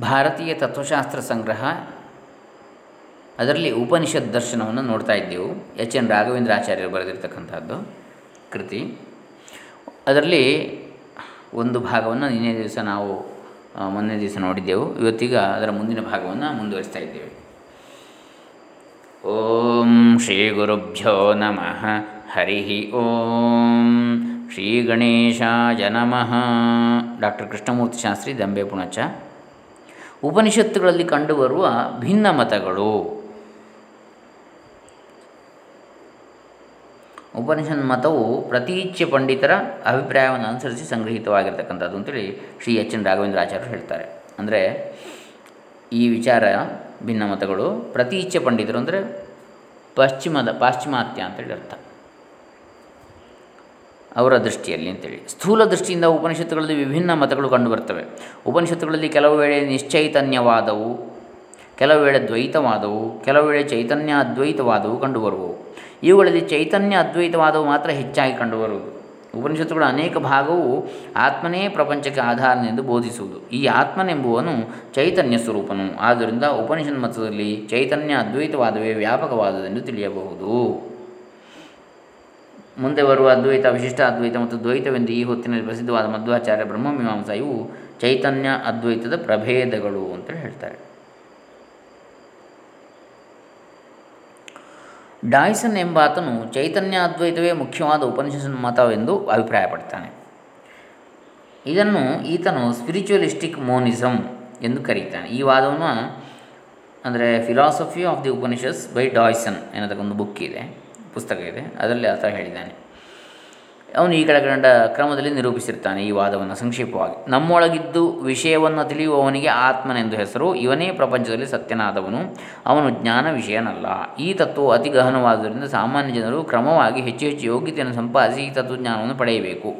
ಭಾರತೀಯ ತತ್ವಶಾಸ್ತ್ರ ಸಂಗ್ರಹ. ಅದರಲ್ಲಿ ಉಪನಿಷತ್ ದರ್ಶನವನ್ನು ನೋಡ್ತಾ ಇದ್ದೆವು. ಎಚ್. ಎನ್. ರಾಘವೇಂದ್ರ ಆಚಾರ್ಯರು ಬರೆದಿರ್ತಕ್ಕಂಥದ್ದು ಕೃತಿ. ಅದರಲ್ಲಿ ಒಂದು ಭಾಗವನ್ನು ನಿನ್ನೆ ದಿವಸ ನಾವು ಮೊನ್ನೆ ದಿವಸ ನೋಡಿದ್ದೆವು. ಇವತ್ತಿಗ ಅದರ ಮುಂದಿನ ಭಾಗವನ್ನು ಮುಂದುವರಿಸ್ತಾ ಇದ್ದೇವೆ. ಓಂ ಶ್ರೀ ಗುರುಭ್ಯೋ ನಮಃ. ಹರಿ ಓಂ ಶ್ರೀ ಗಣೇಶಾಯ ನಮಃ. ಡಾಕ್ಟರ್ ಕೃಷ್ಣಮೂರ್ತಿ ಶಾಸ್ತ್ರಿ ದಂಬೆ ಪುಣಚ. ಉಪನಿಷತ್ತುಗಳಲ್ಲಿ ಕಂಡುಬರುವ ಭಿನ್ನ ಮತಗಳು. ಉಪನಿಷನ್ ಮತವು ಪ್ರತೀಚ್ಯ ಪಂಡಿತರ ಅಭಿಪ್ರಾಯವನ್ನು ಅನುಸರಿಸಿ ಸಂಗ್ರಹಿತವಾಗಿರ್ತಕ್ಕಂಥದ್ದು ಅಂತೇಳಿ ಶ್ರೀ ಎಚ್ ಎನ್ ರಾಘವೇಂದ್ರ ಆಚಾರ್ಯರು ಹೇಳ್ತಾರೆ. ಅಂದರೆ ಈ ವಿಚಾರ ಭಿನ್ನ ಮತಗಳು ಪ್ರತೀಚ್ಯ ಪಂಡಿತರು ಅಂದರೆ ಪಶ್ಚಿಮದ ಪಾಶ್ಚಿಮಾತ್ಯ ಅಂತೇಳಿ ಅರ್ಥ. ಅವರ ದೃಷ್ಟಿಯಲ್ಲಿ ಅಂತೇಳಿ. ಸ್ಥೂಲ ದೃಷ್ಟಿಯಿಂದ ಉಪನಿಷತ್ತುಗಳಲ್ಲಿ ವಿಭಿನ್ನ ಮತಗಳು ಕಂಡುಬರ್ತವೆ. ಉಪನಿಷತ್ತುಗಳಲ್ಲಿ ಕೆಲವು ವೇಳೆ ನಿಶ್ಚೈತನ್ಯವಾದವು, ಕೆಲವು ವೇಳೆ ದ್ವೈತವಾದವು, ಕೆಲವು ವೇಳೆ ಚೈತನ್ಯ ಅದ್ವೈತವಾದವು ಕಂಡುಬರುವವು. ಇವುಗಳಲ್ಲಿ ಚೈತನ್ಯ ಅದ್ವೈತವಾದವು ಮಾತ್ರ ಹೆಚ್ಚಾಗಿ ಕಂಡುಬರುವುದು. ಉಪನಿಷತ್ತುಗಳ ಅನೇಕ ಭಾಗವು ಆತ್ಮನೇ ಪ್ರಪಂಚಕ್ಕೆ ಆಧಾರನೆಂದು ಬೋಧಿಸುವುದು. ಈ ಆತ್ಮನೆಂಬುವನು ಚೈತನ್ಯ ಸ್ವರೂಪನು. ಆದ್ದರಿಂದ ಉಪನಿಷತ್ ಮತದಲ್ಲಿ ಚೈತನ್ಯ ಅದ್ವೈತವಾದವೇ ವ್ಯಾಪಕವಾದದೆಂದು ತಿಳಿಯಬಹುದು. ಮುಂದೆ ಬರುವ ಅದ್ವೈತ, ವಿಶಿಷ್ಟ ಅದ್ವೈತ ಮತ್ತು ದ್ವೈತವೆಂದು ಈ ಹೊತ್ತಿನಲ್ಲಿ ಪ್ರಸಿದ್ಧವಾದ ಮಧ್ವಾಚಾರ್ಯ ಬ್ರಹ್ಮಮೀಮಾಂಸ ಇವು ಚೈತನ್ಯ ಅದ್ವೈತದ ಪ್ರಭೇದಗಳು ಅಂತ ಹೇಳ್ತಾರೆ. ಡಾಯ್ಸನ್ ಎಂಬಾತನು ಚೈತನ್ಯ ಅದ್ವೈತವೇ ಮುಖ್ಯವಾದ ಉಪನಿಷತ್ ಮತವೆಂದು ಅಭಿಪ್ರಾಯಪಡ್ತಾನೆ. ಇದನ್ನು ಈತನು ಸ್ಪಿರಿಚುವಲಿಸ್ಟಿಕ್ ಮೋನಿಸಮ್ ಎಂದು ಕರೀತಾನೆ. ಈ ವಾದವನ್ನು ಅಂದರೆ philosophy of the Upanishads by Deussen ಎನ್ನತಕ್ಕ ಒಂದು ಬುಕ್ ಇದೆ. ಪುಸ್ತಕ ಇದೆ, ಅದರಲ್ಲಿ ಆತ ಹೇಳಿದ್ದಾನೆ. ಅವನು ಈ ಕೆಳಗಂಡ ಕ್ರಮದಲ್ಲಿ ನಿರೂಪಿಸಿರ್ತಾನೆ ಈ ವಾದವನ್ನು ಸಂಕ್ಷೇಪವಾಗಿ. ನಮ್ಮೊಳಗಿದ್ದು ವಿಷಯವನ್ನು ತಿಳಿಯುವವನಿಗೆ ಆತ್ಮನೆಂದು ಹೆಸರು, ಇವನೇ ಪ್ರಪಂಚದಲ್ಲಿ ಸತ್ಯನಾದವನು, ಅವನು ಜ್ಞಾನ ವಿಷಯನಲ್ಲ. ಈ ತತ್ವವು ಅತಿ ಗಹನವಾದುದರಿಂದ ಸಾಮಾನ್ಯ ಜನರು ಕ್ರಮವಾಗಿ ಹೆಚ್ಚು ಹೆಚ್ಚು ಯೋಗ್ಯತೆಯನ್ನು ಸಂಪಾದಿಸಿ ಈ ತತ್ವಜ್ಞಾನವನ್ನು ಪಡೆಯಬೇಕು.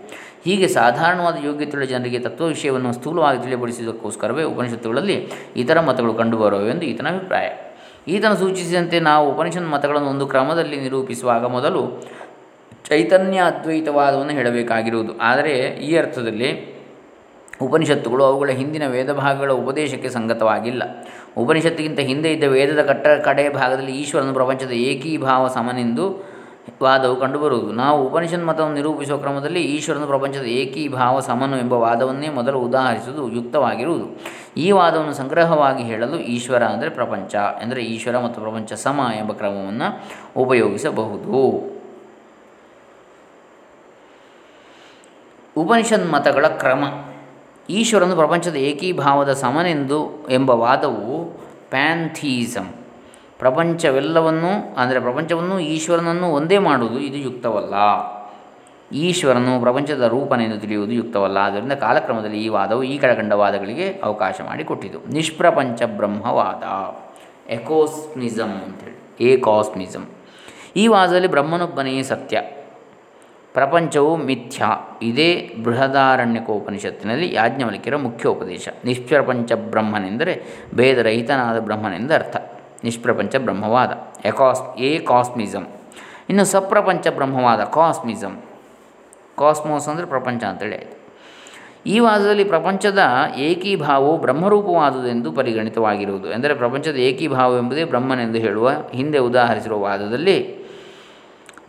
ಹೀಗೆ ಸಾಧಾರಣವಾದ ಯೋಗ್ಯತೆಯುಳ್ಳ ಜನರಿಗೆ ತತ್ವ ವಿಷಯವನ್ನು ಸ್ಥೂಲವಾಗಿ ತಿಳಿಯಪಡಿಸುವುದಕ್ಕೋಸ್ಕರವೇ ಉಪನಿಷತ್ತುಗಳಲ್ಲಿ ಇತರ ಮತಗಳು ಕಂಡುಬರುವವೆಂದು ಈತನ ಅಭಿಪ್ರಾಯ. ಈತನು ಸೂಚಿಸಿದಂತೆ ನಾವು ಉಪನಿಷತ್ ಮತಗಳನ್ನು ಒಂದು ಕ್ರಮದಲ್ಲಿ ನಿರೂಪಿಸುವಾಗ ಮೊದಲು ಚೈತನ್ಯ ಅದ್ವೈತವಾದವನ್ನು ಹೇಳಬೇಕಾಗಿರುವುದು. ಆದರೆ ಈ ಅರ್ಥದಲ್ಲಿ ಉಪನಿಷತ್ತುಗಳು ಅವುಗಳ ಹಿಂದಿನ ವೇದ ಭಾಗಗಳ ಉಪದೇಶಕ್ಕೆ ಸಂಗತವಾಗಿಲ್ಲ. ಉಪನಿಷತ್ತಿಗಿಂತ ಹಿಂದೆ ಇದ್ದ ವೇದದ ಕಟ್ಟ ಕಡೆಯ ಭಾಗದಲ್ಲಿ ಈಶ್ವರನು ಪ್ರಪಂಚದ ಏಕೀಭಾವ ಸಮನೆಂದು ವಾದವು ಕಂಡುಬರುವುದು. ನಾವು ಉಪನಿಷತ್ ಮತವನ್ನು ನಿರೂಪಿಸುವ ಕ್ರಮದಲ್ಲಿ ಈಶ್ವರನು ಪ್ರಪಂಚದ ಏಕೀಭಾವ ಸಮನು ಎಂಬ ವಾದವನ್ನೇ ಮೊದಲು ಉದಾಹರಿಸುವುದು, ಯುಕ್ತವಾಗಿರುವುದು. ಈ ವಾದವನ್ನು ಸಂಗ್ರಹವಾಗಿ ಹೇಳಲು ಈಶ್ವರ ಅಂದರೆ ಪ್ರಪಂಚ ಎಂದರೆ ಈಶ್ವರ ಮತ್ತು ಪ್ರಪಂಚ ಸಮ ಎಂಬ ಕ್ರಮವನ್ನು ಉಪಯೋಗಿಸಬಹುದು. ಉಪನಿಷತ್ ಮತಗಳ ಕ್ರಮ. ಈಶ್ವರನು ಪ್ರಪಂಚದ ಏಕೀಭಾವದ ಸಮನೆಂದು ಎಂಬ ವಾದವು ಪ್ಯಾಂಥೀಸಮ್ ಪ್ರಪಂಚವೆಲ್ಲವನ್ನೂ, ಅಂದರೆ ಪ್ರಪಂಚವನ್ನು ಈಶ್ವರನನ್ನು ಒಂದೇ ಮಾಡುವುದು ಇದು ಯುಕ್ತವಲ್ಲ. ಈಶ್ವರನು ಪ್ರಪಂಚದ ರೂಪನೆಂದು ತಿಳಿಯುವುದು ಯುಕ್ತವಲ್ಲ. ಆದ್ದರಿಂದ ಕಾಲಕ್ರಮದಲ್ಲಿ ಈ ವಾದವು ಈ ಕೆಳಗಂಡ ವಾದಗಳಿಗೆ ಅವಕಾಶ ಮಾಡಿಕೊಟ್ಟಿತು ನಿಷ್ಪ್ರಪಂಚ ಬ್ರಹ್ಮವಾದ. ಎಕೋಸ್ಮಿಸಮ್ ಅಂತೇಳಿ. ಏಕಾಸ್ಮಿಸಮ್ ಈ ವಾದದಲ್ಲಿ ಬ್ರಹ್ಮನೊಬ್ಬನೇ ಸತ್ಯ. ಪ್ರಪಂಚವು ಮಿಥ್ಯ. ಇದೇ ಬೃಹದಾರಣ್ಯಕೋಪನಿಷತ್ತಿನಲ್ಲಿ ಮುಖ್ಯ ಉಪದೇಶ ನಿಷ್ಪ್ರಪಂಚ ಬ್ರಹ್ಮನೆಂದರೆ ಭೇದರಹಿತನಾದ ಬ್ರಹ್ಮನೆಂದ ಅರ್ಥ ನಿಷ್ಪ್ರಪಂಚ ಬ್ರಹ್ಮವಾದ. ಎಕಾಸ್, ಎ ಕಾಸ್ಮಿಸಮ್ ಇನ್ನು ಸಪ್ರಪಂಚ ಬ್ರಹ್ಮವಾದ ಕಾಸ್ಮಿಸಮ್ ಕಾಸ್ಮೋಸ್ ಅಂದರೆ ಪ್ರಪಂಚ ಅಂತೇಳಿ ಆಯಿತು. ಈ ವಾದದಲ್ಲಿ ಪ್ರಪಂಚದ ಏಕೀಭಾವವು ಬ್ರಹ್ಮರೂಪವಾದುದೆಂದು ಪರಿಗಣಿತವಾಗಿರುವುದು. ಎಂದರೆ ಪ್ರಪಂಚದ ಏಕೀಭಾವವೆಂಬುದೇ ಬ್ರಹ್ಮನೆಂದು ಹೇಳುವ ಹಿಂದೆ ಉದಾಹರಿಸಿರುವ ವಾದದಲ್ಲಿ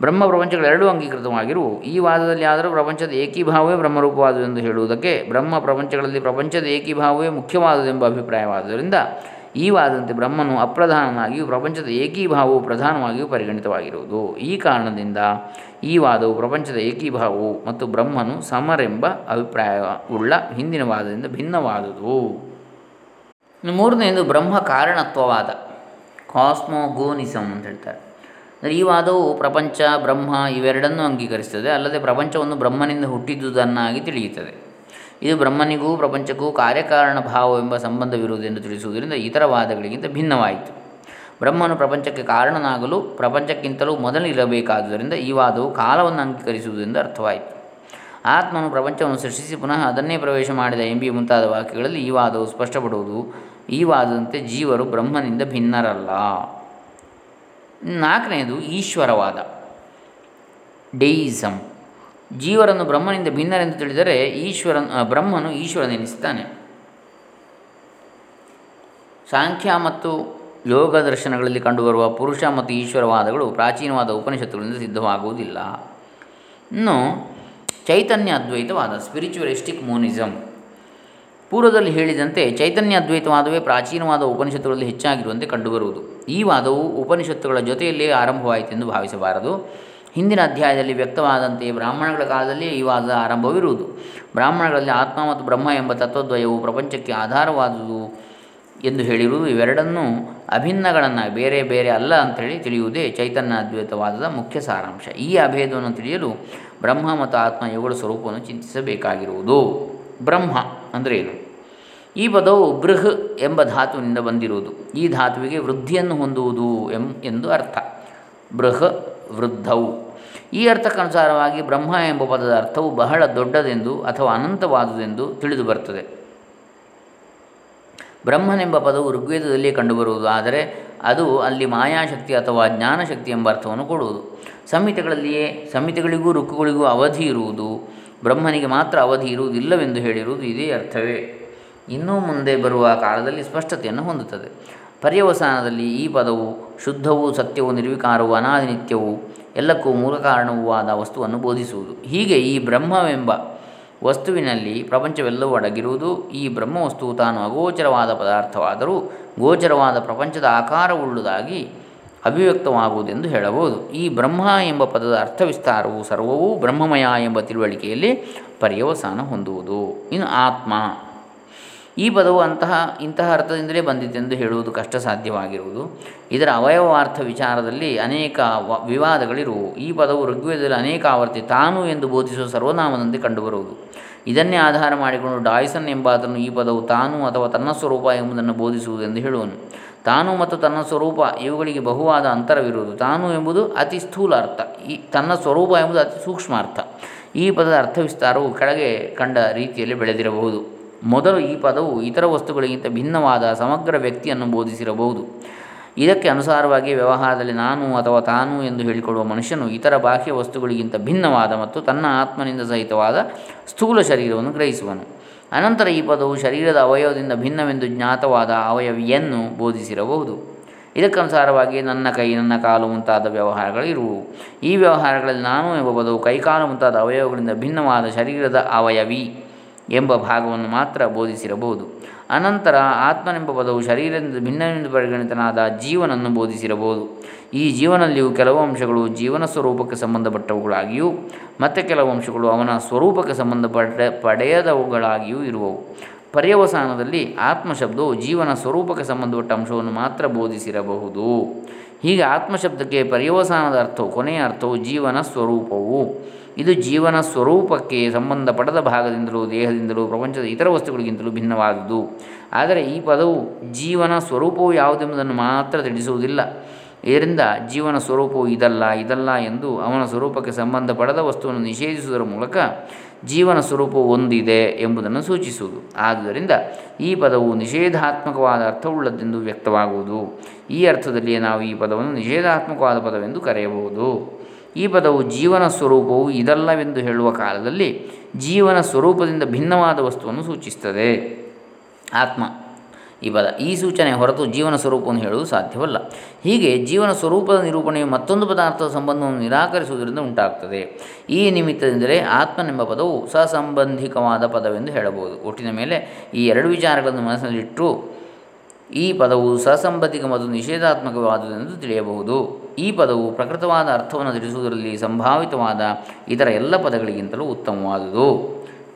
ಬ್ರಹ್ಮ ಪ್ರಪಂಚಗಳೆರಡೂ ಅಂಗೀಕೃತವಾಗಿರುವು. ಈ ವಾದದಲ್ಲಿ ಆದರೂ ಪ್ರಪಂಚದ ಏಕೀಭಾವವೇ ಬ್ರಹ್ಮರೂಪವಾದುದೆಂದು ಹೇಳುವುದಕ್ಕೆ ಬ್ರಹ್ಮ ಪ್ರಪಂಚಗಳಲ್ಲಿ ಪ್ರಪಂಚದ ಏಕೀಭಾವವೇ ಮುಖ್ಯವಾದುದೆಂಬ ಅಭಿಪ್ರಾಯವಾದುದರಿಂದ ಈ ವಾದಂತೆ ಬ್ರಹ್ಮನು ಅಪ್ರಧಾನನಾಗಿಯೂ ಪ್ರಪಂಚದ ಏಕೀಭಾವವು ಪ್ರಧಾನವಾಗಿಯೂ ಪರಿಗಣಿತವಾಗಿರುವುದು. ಈ ಕಾರಣದಿಂದ ಈ ವಾದವು ಪ್ರಪಂಚದ ಏಕೀಭಾವವು ಮತ್ತು ಬ್ರಹ್ಮನು ಸಮರೆಂಬ ಅಭಿಪ್ರಾಯವುಳ್ಳ ಹಿಂದಿನ ವಾದದಿಂದ ಭಿನ್ನವಾದುದು. ಮೂರನೆಯದು ಬ್ರಹ್ಮ ಕಾರಣತ್ವವಾದ. ಕಾಸ್ಮೋಗೋನಿಸಮ್ ಅಂತ ಹೇಳ್ತಾರೆ. ಈ ವಾದವು ಪ್ರಪಂಚ, ಬ್ರಹ್ಮ ಇವೆರಡನ್ನೂ ಅಂಗೀಕರಿಸುತ್ತದೆ ಅಲ್ಲದೆ ಪ್ರಪಂಚವನ್ನು ಬ್ರಹ್ಮನಿಂದ ಹುಟ್ಟಿದುದನ್ನಾಗಿ ತಿಳಿಯುತ್ತದೆ. ಇದು ಬ್ರಹ್ಮನಿಗೂ ಪ್ರಪಂಚಕ್ಕೂ ಕಾರ್ಯಕಾರಣ ಭಾವವೆಂಬ ಸಂಬಂಧವಿರುವುದೆಂದು ತಿಳಿಸುವುದರಿಂದ ಇತರ ವಾದಗಳಿಗಿಂತ ಭಿನ್ನವಾಯಿತು. ಬ್ರಹ್ಮನು ಪ್ರಪಂಚಕ್ಕೆ ಕಾರಣನಾಗಲು ಪ್ರಪಂಚಕ್ಕಿಂತಲೂ ಮೊದಲಿರಬೇಕಾದುದರಿಂದ ಈ ವಾದವು ಕಾಲವನ್ನು ಅಂಗೀಕರಿಸುವುದೆಂದು ಅರ್ಥವಾಯಿತು. ಆತ್ಮನು ಪ್ರಪಂಚವನ್ನು ಸೃಷ್ಟಿಸಿ ಪುನಃ ಅದನ್ನೇ ಪ್ರವೇಶ ಮಾಡಿದ ಎಂಬಿ ಮುಂತಾದ ವಾಕ್ಯಗಳಲ್ಲಿ ಈ ವಾದವು ಸ್ಪಷ್ಟಪಡುವುದು, ಈ ವಾದದಂತೆ ಜೀವರು ಬ್ರಹ್ಮನಿಂದ ಭಿನ್ನರಲ್ಲ. ನಾಲ್ಕನೆಯದು ಈಶ್ವರವಾದ ಡೆಯಿಸಮ್ ಜೀವರನ್ನು ಬ್ರಹ್ಮನಿಂದ ಭಿನ್ನರೆಂದು ತಿಳಿದರೆ ಈಶ್ವರನ್ ಬ್ರಹ್ಮನು ಈಶ್ವರನೆನಿಸುತ್ತಾನೆ ಸಾಂಖ್ಯ ಮತ್ತು ಯೋಗ ದರ್ಶನಗಳಲ್ಲಿ ಕಂಡುಬರುವ ಪುರುಷ ಮತ್ತು ಈಶ್ವರವಾದಗಳು ಪ್ರಾಚೀನವಾದ ಉಪನಿಷತ್ತುಗಳಿಂದ ಸಿದ್ಧವಾಗುವುದಿಲ್ಲ. ಇನ್ನು ಚೈತನ್ಯ ಅದ್ವೈತವಾದ ಸ್ಪಿರಿಚುವಲಿಸ್ಟಿಕ್ ಮೋನಿಸಮ್ ಪೂರ್ವದಲ್ಲಿ ಹೇಳಿದಂತೆ ಚೈತನ್ಯ ಅದ್ವೈತವಾದವೇ ಪ್ರಾಚೀನವಾದ ಉಪನಿಷತ್ತುಗಳಲ್ಲಿ ಹೆಚ್ಚಾಗಿರುವಂತೆ ಕಂಡುಬರುವುದು. ಈ ವಾದವು ಉಪನಿಷತ್ತುಗಳ ಜೊತೆಯಲ್ಲೇ ಆರಂಭವಾಯಿತೆಂದು ಭಾವಿಸಬಾರದು. ಹಿಂದಿನ ಅಧ್ಯಾಯದಲ್ಲಿ ವ್ಯಕ್ತವಾದಂತೆ ಬ್ರಾಹ್ಮಣಗಳ ಕಾಲದಲ್ಲಿ ಈ ವಾದ ಆರಂಭವಿರುವುದು. ಬ್ರಾಹ್ಮಣಗಳಲ್ಲಿ ಆತ್ಮ ಮತ್ತು ಬ್ರಹ್ಮ ಎಂಬ ತತ್ವದ್ವಯವು ಪ್ರಪಂಚಕ್ಕೆ ಆಧಾರವಾದುದು ಎಂದು ಹೇಳಿರುವುದು ಇವೆರಡನ್ನೂ ಅಭಿನ್ನಗಳನ್ನು ಬೇರೆ ಬೇರೆ ಅಲ್ಲ ಅಂಥೇಳಿ ತಿಳಿಯುವುದೇ ಚೈತನ್ಯ ಅದ್ವೈತವಾದದ ಮುಖ್ಯ ಸಾರಾಂಶ. ಈ ಅಭೇದವನ್ನು ತಿಳಿಯಲು ಬ್ರಹ್ಮ ಮತ್ತು ಆತ್ಮ ಇವುಗಳ ಸ್ವರೂಪವನ್ನು ಚಿಂತಿಸಬೇಕಾಗಿರುವುದು. ಬ್ರಹ್ಮ ಅಂದರೆ ಏನು? ಈ ಪದವು ಬೃಹ್ ಎಂಬ ಧಾತುವಿನಿಂದ ಬಂದಿರುವುದು. ಈ ಧಾತುವಿಗೆ ವೃದ್ಧಿಯನ್ನು ಹೊಂದುವುದು ಎಂ ಎಂದು ಅರ್ಥ. ಬೃಹ ವೃದ್ಧವು. ಈ ಅರ್ಥಕ್ಕನುಸಾರವಾಗಿ ಬ್ರಹ್ಮ ಎಂಬ ಪದದ ಅರ್ಥವು ಬಹಳ ದೊಡ್ಡದೆಂದು ಅಥವಾ ಅನಂತವಾದುದೆಂದು ತಿಳಿದು ಬರ್ತದೆ. ಬ್ರಹ್ಮನೆಂಬ ಪದವು ಋಗ್ವೇದದಲ್ಲಿ ಕಂಡುಬರುವುದು, ಆದರೆ ಅದು ಅಲ್ಲಿ ಮಾಯಾಶಕ್ತಿ ಅಥವಾ ಜ್ಞಾನಶಕ್ತಿ ಎಂಬ ಅರ್ಥವನ್ನು ಕೊಡುವುದು. ಸಂಹಿತೆಗಳಲ್ಲಿಯೇ, ಸಂಹಿತೆಗಳಿಗೂ ಋಕ್ಕುಗಳಿಗೂ ಅವಧಿ ಇರುವುದು, ಬ್ರಹ್ಮನಿಗೆ ಮಾತ್ರ ಅವಧಿ ಇರುವುದಿಲ್ಲವೆಂದು ಹೇಳಿರುವುದು ಇದೇ ಅರ್ಥವೇ. ಇನ್ನೂ ಮುಂದೆ ಬರುವ ಕಾಲದಲ್ಲಿ ಸ್ಪಷ್ಟತೆಯನ್ನು ಹೊಂದುತ್ತದೆ. ಪರ್ಯವಸಾನದಲ್ಲಿ ಈ ಪದವು ಶುದ್ಧವೂ ಸತ್ಯವು ನಿರ್ವಿಕಾರವೂ ಅನಾದಿನಿತ್ಯವೂ ಎಲ್ಲಕ್ಕೂ ಮೂಲ ಕಾರಣವೂ ಆದ ವಸ್ತುವನ್ನು ಬೋಧಿಸುವುದು. ಹೀಗೆ ಈ ಬ್ರಹ್ಮವೆಂಬ ವಸ್ತುವಿನಲ್ಲಿ ಪ್ರಪಂಚವೆಲ್ಲವೂ ಅಡಗಿರುವುದು, ಈ ಬ್ರಹ್ಮವಸ್ತುವು ತಾನು ಅಗೋಚರವಾದ ಪದಾರ್ಥವಾದರೂ ಗೋಚರವಾದ ಪ್ರಪಂಚದ ಆಕಾರವುಳ್ಳುದಾಗಿ ಅಭಿವ್ಯಕ್ತವಾಗುವುದೆಂದು ಹೇಳಬಹುದು. ಈ ಬ್ರಹ್ಮ ಎಂಬ ಪದದ ಅರ್ಥವಿಸ್ತಾರವು ಸರ್ವವೂ ಬ್ರಹ್ಮಮಯ ಎಂಬ ತಿಳುವಳಿಕೆಯಲ್ಲಿ ಪರ್ಯವಸಾನ ಹೊಂದುವುದು. ಇನ್ನು ಆತ್ಮ ಈ ಪದವು ಅಂತಹ, ಇಂತಹ ಅರ್ಥದಿಂದಲೇ ಬಂದಿತೆಂದು ಹೇಳುವುದು ಕಷ್ಟ ಸಾಧ್ಯವಾಗಿರುವುದು ಇದರ ಅವಯವಾರ್ಥ ವಿಚಾರದಲ್ಲಿ ಅನೇಕ ವ, ವಿವಾದಗಳಿರುವು. ಈ ಪದವು ಋಗ್ವೇದದಲ್ಲಿ ಅನೇಕ ಆವರ್ತಿ ತಾನು ಎಂದು ಬೋಧಿಸುವ ಸರ್ವನಾಮದಂತೆ ಕಂಡುಬರುವುದು. ಇದನ್ನೇ ಆಧಾರ ಮಾಡಿಕೊಂಡು ಡಾಯ್ಸನ್ ಎಂಬಾತನು ಈ ಪದವು ತಾನು ಅಥವಾ ತನ್ನ ಸ್ವರೂಪ ಎಂಬುದನ್ನು ಬೋಧಿಸುವುದೆಂದು ಹೇಳುವನು. ತಾನು ಮತ್ತು ತನ್ನ ಸ್ವರೂಪ ಇವುಗಳಿಗೆ ಬಹುವಾದ ಅಂತರವಿರುವುದು. ತಾನು ಎಂಬುದು ಅತಿ ಸ್ಥೂಲ ಅರ್ಥ. ಈ, ತನ್ನ ಸ್ವರೂಪ ಎಂಬುದು ಅತಿ ಸೂಕ್ಷ್ಮ ಅರ್ಥ ಈ ಪದದ ಅರ್ಥವಿಸ್ತಾರವು ಕೆಳಗೆ ಕಂಡ ರೀತಿಯಲ್ಲಿ ಬೆಳೆದಿರಬಹುದು. ಮೊದಲು ಈ ಪದವು ಇತರ ವಸ್ತುಗಳಿಗಿಂತ ಭಿನ್ನವಾದ ಸಮಗ್ರ ವ್ಯಕ್ತಿಯನ್ನು ಬೋಧಿಸಿರಬಹುದು. ಇದಕ್ಕೆ ಅನುಸಾರವಾಗಿ ವ್ಯವಹಾರದಲ್ಲಿ ನಾನು ಅಥವಾ ತಾನು ಎಂದು ಹೇಳಿಕೊಳ್ಳುವ ಮನುಷ್ಯನು ಇತರ ಬಾಹ್ಯ ವಸ್ತುಗಳಿಗಿಂತ ಭಿನ್ನವಾದ ಮತ್ತು ತನ್ನ ಆತ್ಮನಿಂದ ಸಹಿತವಾದ ಸ್ಥೂಲ ಶರೀರವನ್ನು ಗ್ರಹಿಸುವನು. ಅನಂತರ ಈ ಪದವು ಶರೀರದ ಅವಯವದಿಂದ ಭಿನ್ನವೆಂದು ಜ್ಞಾತವಾದ ಅವಯವಿಯನ್ನು ಬೋಧಿಸಿರಬಹುದು. ಇದಕ್ಕನುಸಾರವಾಗಿ ನನ್ನ ಕೈ, ನನ್ನ ಕಾಲು ಮುಂತಾದ ವ್ಯವಹಾರಗಳಿರುವು ಈ ವ್ಯವಹಾರಗಳಲ್ಲಿ ನಾನು ಎಂಬ ಪದವು ಕೈಕಾಲು ಮುಂತಾದ ಅವಯವಗಳಿಂದ ಭಿನ್ನವಾದ ಶರೀರದ ಅವಯವಿ. ಎಂಬ ಭಾಗವನ್ನು ಮಾತ್ರ ಬೋಧಿಸಿರಬಹುದು. ಅನಂತರ ಆತ್ಮನೆಂಬ ಪದವು ಶರೀರದಿಂದ ಭಿನ್ನವೆಂದು ಪರಿಗಣಿತನಾದ ಜೀವನನ್ನು ಬೋಧಿಸಿರಬಹುದು. ಈ ಜೀವನಲ್ಲಿಯೂ ಕೆಲವು ಅಂಶಗಳು ಜೀವನ ಸ್ವರೂಪಕ್ಕೆ ಸಂಬಂಧಪಟ್ಟವುಗಳಾಗಿಯೂ, ಮತ್ತು ಕೆಲವು ಅಂಶಗಳು ಅವನ ಸ್ವರೂಪಕ್ಕೆ ಸಂಬಂಧಪಟ್ಟ ಪಡೆಯದವುಗಳಾಗಿಯೂ ಇರುವವು. ಪರ್ಯವಸಾನದಲ್ಲಿ ಆತ್ಮಶಬ್ದವು ಜೀವನ ಸ್ವರೂಪಕ್ಕೆ ಸಂಬಂಧಪಟ್ಟ ಅಂಶವನ್ನು ಮಾತ್ರ ಬೋಧಿಸಿರಬಹುದು. ಹೀಗೆ ಆತ್ಮಶಬ್ದಕ್ಕೆ ಪರ್ಯವಸಾನದ ಅರ್ಥವು ಕೊನೆಯ ಅರ್ಥವು ಜೀವನ ಸ್ವರೂಪವು. ಇದು ಜೀವನ ಸ್ವರೂಪಕ್ಕೆ ಸಂಬಂಧಪಡದ ಭಾಗದಿಂದಲೂ, ದೇಹದಿಂದಲೂ, ಪ್ರಪಂಚದ ಇತರ ವಸ್ತುಗಳಿಗಿಂತಲೂ ಭಿನ್ನವಾದುದು. ಆದರೆ ಈ ಪದವು ಜೀವನ ಸ್ವರೂಪವು ಯಾವುದೆಂಬುದನ್ನು ಮಾತ್ರ ತಿಳಿಸುವುದಿಲ್ಲ. ಇದರಿಂದ ಜೀವನ ಸ್ವರೂಪವು ಇದಲ್ಲ ಇದಲ್ಲ ಎಂದು ಅವನ ಸ್ವರೂಪಕ್ಕೆ ಸಂಬಂಧಪಡದ ವಸ್ತುವನ್ನು ನಿಷೇಧಿಸುವುದರ ಮೂಲಕ ಜೀವನ ಸ್ವರೂಪವು ಒಂದಿದೆ ಎಂಬುದನ್ನು ಸೂಚಿಸುವುದು. ಆದುದರಿಂದ ಈ ಪದವು ನಿಷೇಧಾತ್ಮಕವಾದ ಅರ್ಥವುಳ್ಳದ್ದೆಂದು ವ್ಯಕ್ತವಾಗುವುದು. ಈ ಅರ್ಥದಲ್ಲಿಯೇ ನಾವು ಈ ಪದವನ್ನು ನಿಷೇಧಾತ್ಮಕವಾದ ಪದವೆಂದು ಕರೆಯಬಹುದು. ಈ ಪದವು ಜೀವನ ಸ್ವರೂಪವು ಇದಲ್ಲವೆಂದು ಹೇಳುವ ಕಾಲದಲ್ಲಿ ಜೀವನ ಸ್ವರೂಪದಿಂದ ಭಿನ್ನವಾದ ವಸ್ತುವನ್ನು ಸೂಚಿಸುತ್ತದೆ. ಆತ್ಮ. ಈ ಪದ, ಈ ಸೂಚನೆ ಹೊರತು ಜೀವನ ಸ್ವರೂಪವನ್ನು ಹೇಳುವುದು ಸಾಧ್ಯವಲ್ಲ. ಹೀಗೆ ಜೀವನ ಸ್ವರೂಪದ ನಿರೂಪಣೆಯು ಮತ್ತೊಂದು ಪದಾರ್ಥದ ಸಂಬಂಧವನ್ನು ನಿರಾಕರಿಸುವುದರಿಂದ ಉಂಟಾಗ್ತದೆ. ಈ ನಿಮಿತ್ತದಿಂದಲೇ ಆತ್ಮನೆಂಬ ಪದವು ಸಸಂಬಂಧಿಕವಾದ ಪದವೆಂದು ಹೇಳಬಹುದು. ಒಟ್ಟಿನ ಮೇಲೆ ಈ ಎರಡು ವಿಚಾರಗಳನ್ನು ಮನಸ್ಸಿನಲ್ಲಿಟ್ಟು ಈ ಪದವು ಸಸಂಬಂಧಿಕ ಮತ್ತು ನಿಷೇಧಾತ್ಮಕವಾದುದೆಂದು ತಿಳಿಯಬಹುದು. ಈ ಪದವು ಪ್ರಕೃತವಾದ ಅರ್ಥವನ್ನು ತಿಳಿಸುವುದರಲ್ಲಿ ಸಂಭಾವಿತವಾದ ಇತರ ಎಲ್ಲ ಪದಗಳಿಗಿಂತಲೂ ಉತ್ತಮವಾದುದು.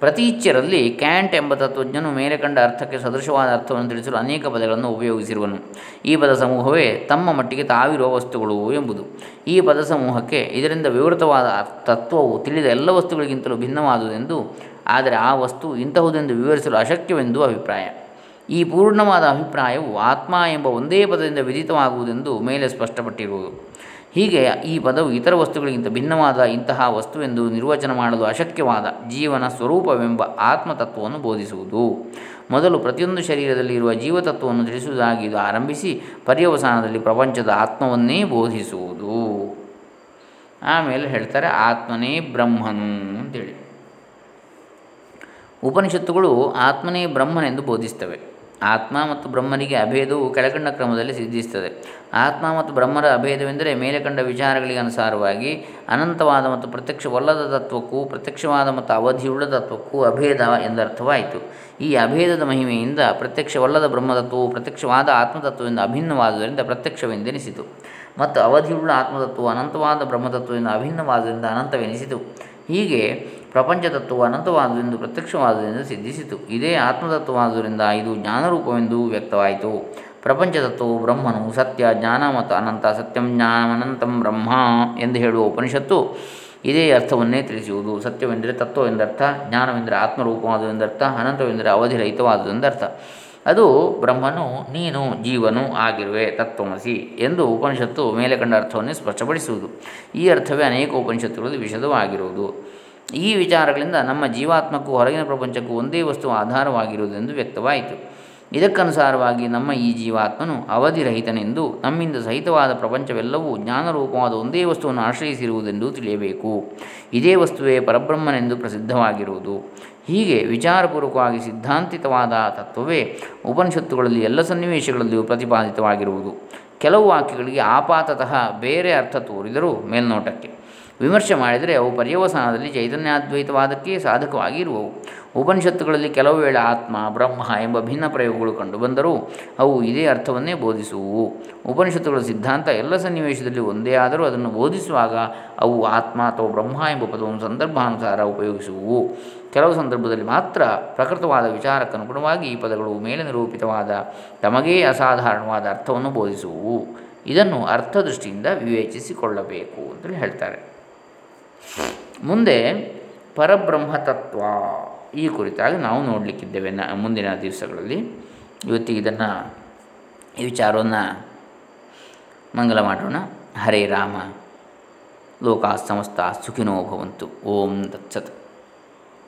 ಪ್ರತೀಚ್ಯರಲ್ಲಿ ಕ್ಯಾಂಟ್ ಎಂಬ ತತ್ವಜ್ಞನು ಮೇಲೆ ಕಂಡ ಅರ್ಥಕ್ಕೆ ಸದೃಶವಾದ ಅರ್ಥವನ್ನು ತಿಳಿಸಲು ಅನೇಕ ಪದಗಳನ್ನು ಉಪಯೋಗಿಸಿರುವನು. ಈ ಪದ ಸಮೂಹವೇ ತಮ್ಮ ಮಟ್ಟಿಗೆ ತಾವಿರುವ ವಸ್ತುಗಳು ಎಂಬುದು. ಈ ಪದ ಸಮೂಹಕ್ಕೆ ಇದರಿಂದ ವಿವೃತವಾದ ತತ್ವವು ತಿಳಿದ ಎಲ್ಲ ವಸ್ತುಗಳಿಗಿಂತಲೂ ಭಿನ್ನವಾದುದೆಂದು, ಆದರೆ ಆ ವಸ್ತು ಇಂತಹುದೆಂದು ವಿವರಿಸಲು ಅಶಕ್ಯವೆಂದು ಅಭಿಪ್ರಾಯ. ಈ ಪೂರ್ಣವಾದ ಅಭಿಪ್ರಾಯವು ಆತ್ಮ ಎಂಬ ಒಂದೇ ಪದದಿಂದ ವಿಧಿತವಾಗುವುದೆಂದು ಮೇಲೆ ಸ್ಪಷ್ಟಪಟ್ಟಿರುವುದು. ಹೀಗೆ ಈ ಪದವು ಇತರ ವಸ್ತುಗಳಿಗಿಂತ ಭಿನ್ನವಾದ ಇಂತಹ ವಸ್ತುವೆಂದು ನಿರ್ವಚನ ಮಾಡಲು ಅಶಕ್ಯವಾದ ಜೀವನ ಸ್ವರೂಪವೆಂಬ ಆತ್ಮತತ್ವವನ್ನು ಬೋಧಿಸುವುದು. ಮೊದಲು ಪ್ರತಿಯೊಂದು ಶರೀರದಲ್ಲಿ ಇರುವ ಜೀವತತ್ವವನ್ನು ತಿಳಿಸುವುದಾಗಿ ಇದು ಆರಂಭಿಸಿ ಪರ್ಯವಸಾನದಲ್ಲಿ ಪ್ರಪಂಚದ ಆತ್ಮವನ್ನೇ ಬೋಧಿಸುವುದು. ಆಮೇಲೆ ಹೇಳ್ತಾರೆ ಆತ್ಮನೇ ಬ್ರಹ್ಮನು ಅಂತೇಳಿ. ಉಪನಿಷತ್ತುಗಳು ಆತ್ಮನೇ ಬ್ರಹ್ಮನೆಂದು ಬೋಧಿಸ್ತವೆ. ಆತ್ಮ ಮತ್ತು ಬ್ರಹ್ಮನಿಗೆ ಅಭೇದವು ಕೆಳಕಂಡ ಕ್ರಮದಲ್ಲಿ ಸಿದ್ಧಿಸುತ್ತದೆ. ಆತ್ಮ ಮತ್ತು ಬ್ರಹ್ಮರ ಅಭೇದವೆಂದರೆ ಮೇಲೆ ಕಂಡ ವಿಚಾರಗಳಿಗೆ ಅನುಸಾರವಾಗಿ ಅನಂತವಾದ ಮತ್ತು ಪ್ರತ್ಯಕ್ಷವಲ್ಲದ ತತ್ವಕ್ಕೂ ಪ್ರತ್ಯಕ್ಷವಾದ ಮತ್ತು ಅವಧಿಯುಳ್ಳ ತತ್ವಕ್ಕೂ ಅಭೇದ ಎಂದರ್ಥವಾಯಿತು. ಈ ಅಭೇದದ ಮಹಿಮೆಯಿಂದ ಪ್ರತ್ಯಕ್ಷವಲ್ಲದ ಬ್ರಹ್ಮತತ್ವವು ಪ್ರತ್ಯಕ್ಷವಾದ ಆತ್ಮತತ್ವದಿಂದ ಅಭಿನ್ನವಾದುದರಿಂದ ಪ್ರತ್ಯಕ್ಷವೆಂದೆನಿಸಿತು. ಮತ್ತು ಅವಧಿಯುಳ್ಳ ಆತ್ಮತತ್ವವು ಅನಂತವಾದ ಬ್ರಹ್ಮತತ್ವದಿಂದ ಅಭಿನ್ನವಾದುದರಿಂದ ಅನಂತವೆನಿಸಿತು. ಹೀಗೆ ಪ್ರಪಂಚ ತತ್ವವು ಅನಂತವಾದುದೆಂದು ಪ್ರತ್ಯಕ್ಷವಾದುದೆಂದು ಸಿದ್ಧಿಸಿತು. ಇದೇ ಆತ್ಮತತ್ವವಾದುದರಿಂದ ಇದು ಜ್ಞಾನರೂಪವೆಂದು ವ್ಯಕ್ತವಾಯಿತು. ಪ್ರಪಂಚ ತತ್ವವು ಬ್ರಹ್ಮನು ಸತ್ಯ, ಜ್ಞಾನ ಮತ್ತು ಅನಂತ, ಸತ್ಯಂ ಜ್ಞಾನಮನಂತಂ ಬ್ರಹ್ಮ ಎಂದು ಹೇಳುವ ಉಪನಿಷತ್ತು ಇದೇ ಅರ್ಥವನ್ನೇ ತಿಳಿಸುವುದು. ಸತ್ಯವೆಂದರೆ ತತ್ವವೆಂದರ್ಥ, ಜ್ಞಾನವೆಂದರೆ ಆತ್ಮರೂಪವಾದುದೆಂದರ್ಥ, ಅನಂತವೆಂದರೆ ಅವಧಿರಹಿತವಾದುದೆಂದರ್ಥ. ಅದು ಬ್ರಹ್ಮನು, ನೀನು, ಜೀವನು ಆಗಿರುವೆ, ತತ್ವಮಸಿ ಎಂದು ಉಪನಿಷತ್ತು ಮೇಲೆ ಕಂಡ ಅರ್ಥವನ್ನೇ ಸ್ಪಷ್ಟಪಡಿಸುವುದು. ಈ ಅರ್ಥವೇ ಅನೇಕ ಉಪನಿಷತ್ತುಗಳಲ್ಲಿ ವಿಶದವಾಗಿರುವುದು ಈ ವಿಚಾರಗಳಿಂದ ನಮ್ಮ ಜೀವಾತ್ಮಕ್ಕೂ ಹೊರಗಿನ ಪ್ರಪಂಚಕ್ಕೂ ಒಂದೇ ವಸ್ತು ಆಧಾರವಾಗಿರುವುದೆಂದು ವ್ಯಕ್ತವಾಯಿತು. ಇದಕ್ಕನುಸಾರವಾಗಿ ನಮ್ಮ ಈ ಜೀವಾತ್ಮನು ಅವಧಿರಹಿತನೆಂದು ನಮ್ಮಿಂದ ಸಹಿತವಾದ ಪ್ರಪಂಚವೆಲ್ಲವೂ ಜ್ಞಾನರೂಪವಾದ ಒಂದೇ ವಸ್ತುವನ್ನು ಆಶ್ರಯಿಸಿರುವುದೆಂದು ತಿಳಿಯಬೇಕು. ಇದೇ ವಸ್ತುವೇ ಪರಬ್ರಹ್ಮನೆಂದು ಪ್ರಸಿದ್ಧವಾಗಿರುವುದು. ಹೀಗೆ ವಿಚಾರಪೂರ್ವಕವಾಗಿ ಸಿದ್ಧಾಂತಿತವಾದ ತತ್ವವೇ ಉಪನಿಷತ್ತುಗಳಲ್ಲಿ ಎಲ್ಲ ಸನ್ನಿವೇಶಗಳಲ್ಲಿಯೂ ಪ್ರತಿಪಾದಿತವಾಗಿರುವುದು. ಕೆಲವು ವಾಕ್ಯಗಳಿಗೆ ಆಪಾತತಃ ಬೇರೆ ಅರ್ಥ ತೋರಿದರೂ ಮೇಲ್ನೋಟಕ್ಕೆ. ವಿಮರ್ಶೆ ಮಾಡಿದರೆ ಅವು ಪರ್ಯವಸಾನದಲ್ಲಿ ಚೈತನ್ಯಾದ್ವೈತವಾದಕ್ಕೆ ಸಾಧಕವಾಗಿ ಇರುವವು ಉಪನಿಷತ್ತುಗಳಲ್ಲಿ ಕೆಲವು ವೇಳೆ ಆತ್ಮ, ಬ್ರಹ್ಮ ಎಂಬ ಭಿನ್ನ ಪ್ರಯೋಗಗಳು ಕಂಡುಬಂದರೂ ಅವು ಇದೇ ಅರ್ಥವನ್ನೇ ಬೋಧಿಸುವು ಉಪನಿಷತ್ತುಗಳ ಸಿದ್ಧಾಂತ ಎಲ್ಲ ಸನ್ನಿವೇಶದಲ್ಲಿ ಒಂದೇ ಆದರೂ ಅದನ್ನು ಬೋಧಿಸುವಾಗ ಅವು ಆತ್ಮ ಅಥವಾ ಬ್ರಹ್ಮ ಎಂಬ ಪದವನ್ನು ಸಂದರ್ಭಾನುಸಾರ ಉಪಯೋಗಿಸುವು ಕೆಲವು ಸಂದರ್ಭದಲ್ಲಿ ಮಾತ್ರ ಪ್ರಕೃತವಾದ ವಿಚಾರಕ್ಕನುಗುಣವಾಗಿ ಈ ಪದಗಳು ಮೇಲೆ ನಿರೂಪಿತವಾದ ತಮಗೇ ಅಸಾಧಾರಣವಾದ ಅರ್ಥವನ್ನು ಬೋಧಿಸುವು ಇದನ್ನು ಅರ್ಥದೃಷ್ಟಿಯಿಂದ ವಿವೇಚಿಸಿಕೊಳ್ಳಬೇಕು ಅಂತೇಳಿ ಹೇಳ್ತಾರೆ. ಮುಂದೆ ಪರಬ್ರಹ್ಮ ತತ್ವ ಈ ಕುರಿತಾಗಿ ನಾವು ನೋಡಲಿಕ್ಕಿದ್ದೇವೆ ನ ಮುಂದಿನ ದಿವಸಗಳಲ್ಲಿ. ಇವತ್ತಿಗೆ ಇದನ್ನು, ಈ ವಿಚಾರವನ್ನು ಮಂಗಲ ಮಾಡೋಣ. ಹರೇ ರಾಮ. ಲೋಕ ಸಮಸ್ತ ಸುಖಿನೋ ಭವಂತು. ಓಂ ದತ್ಸತ್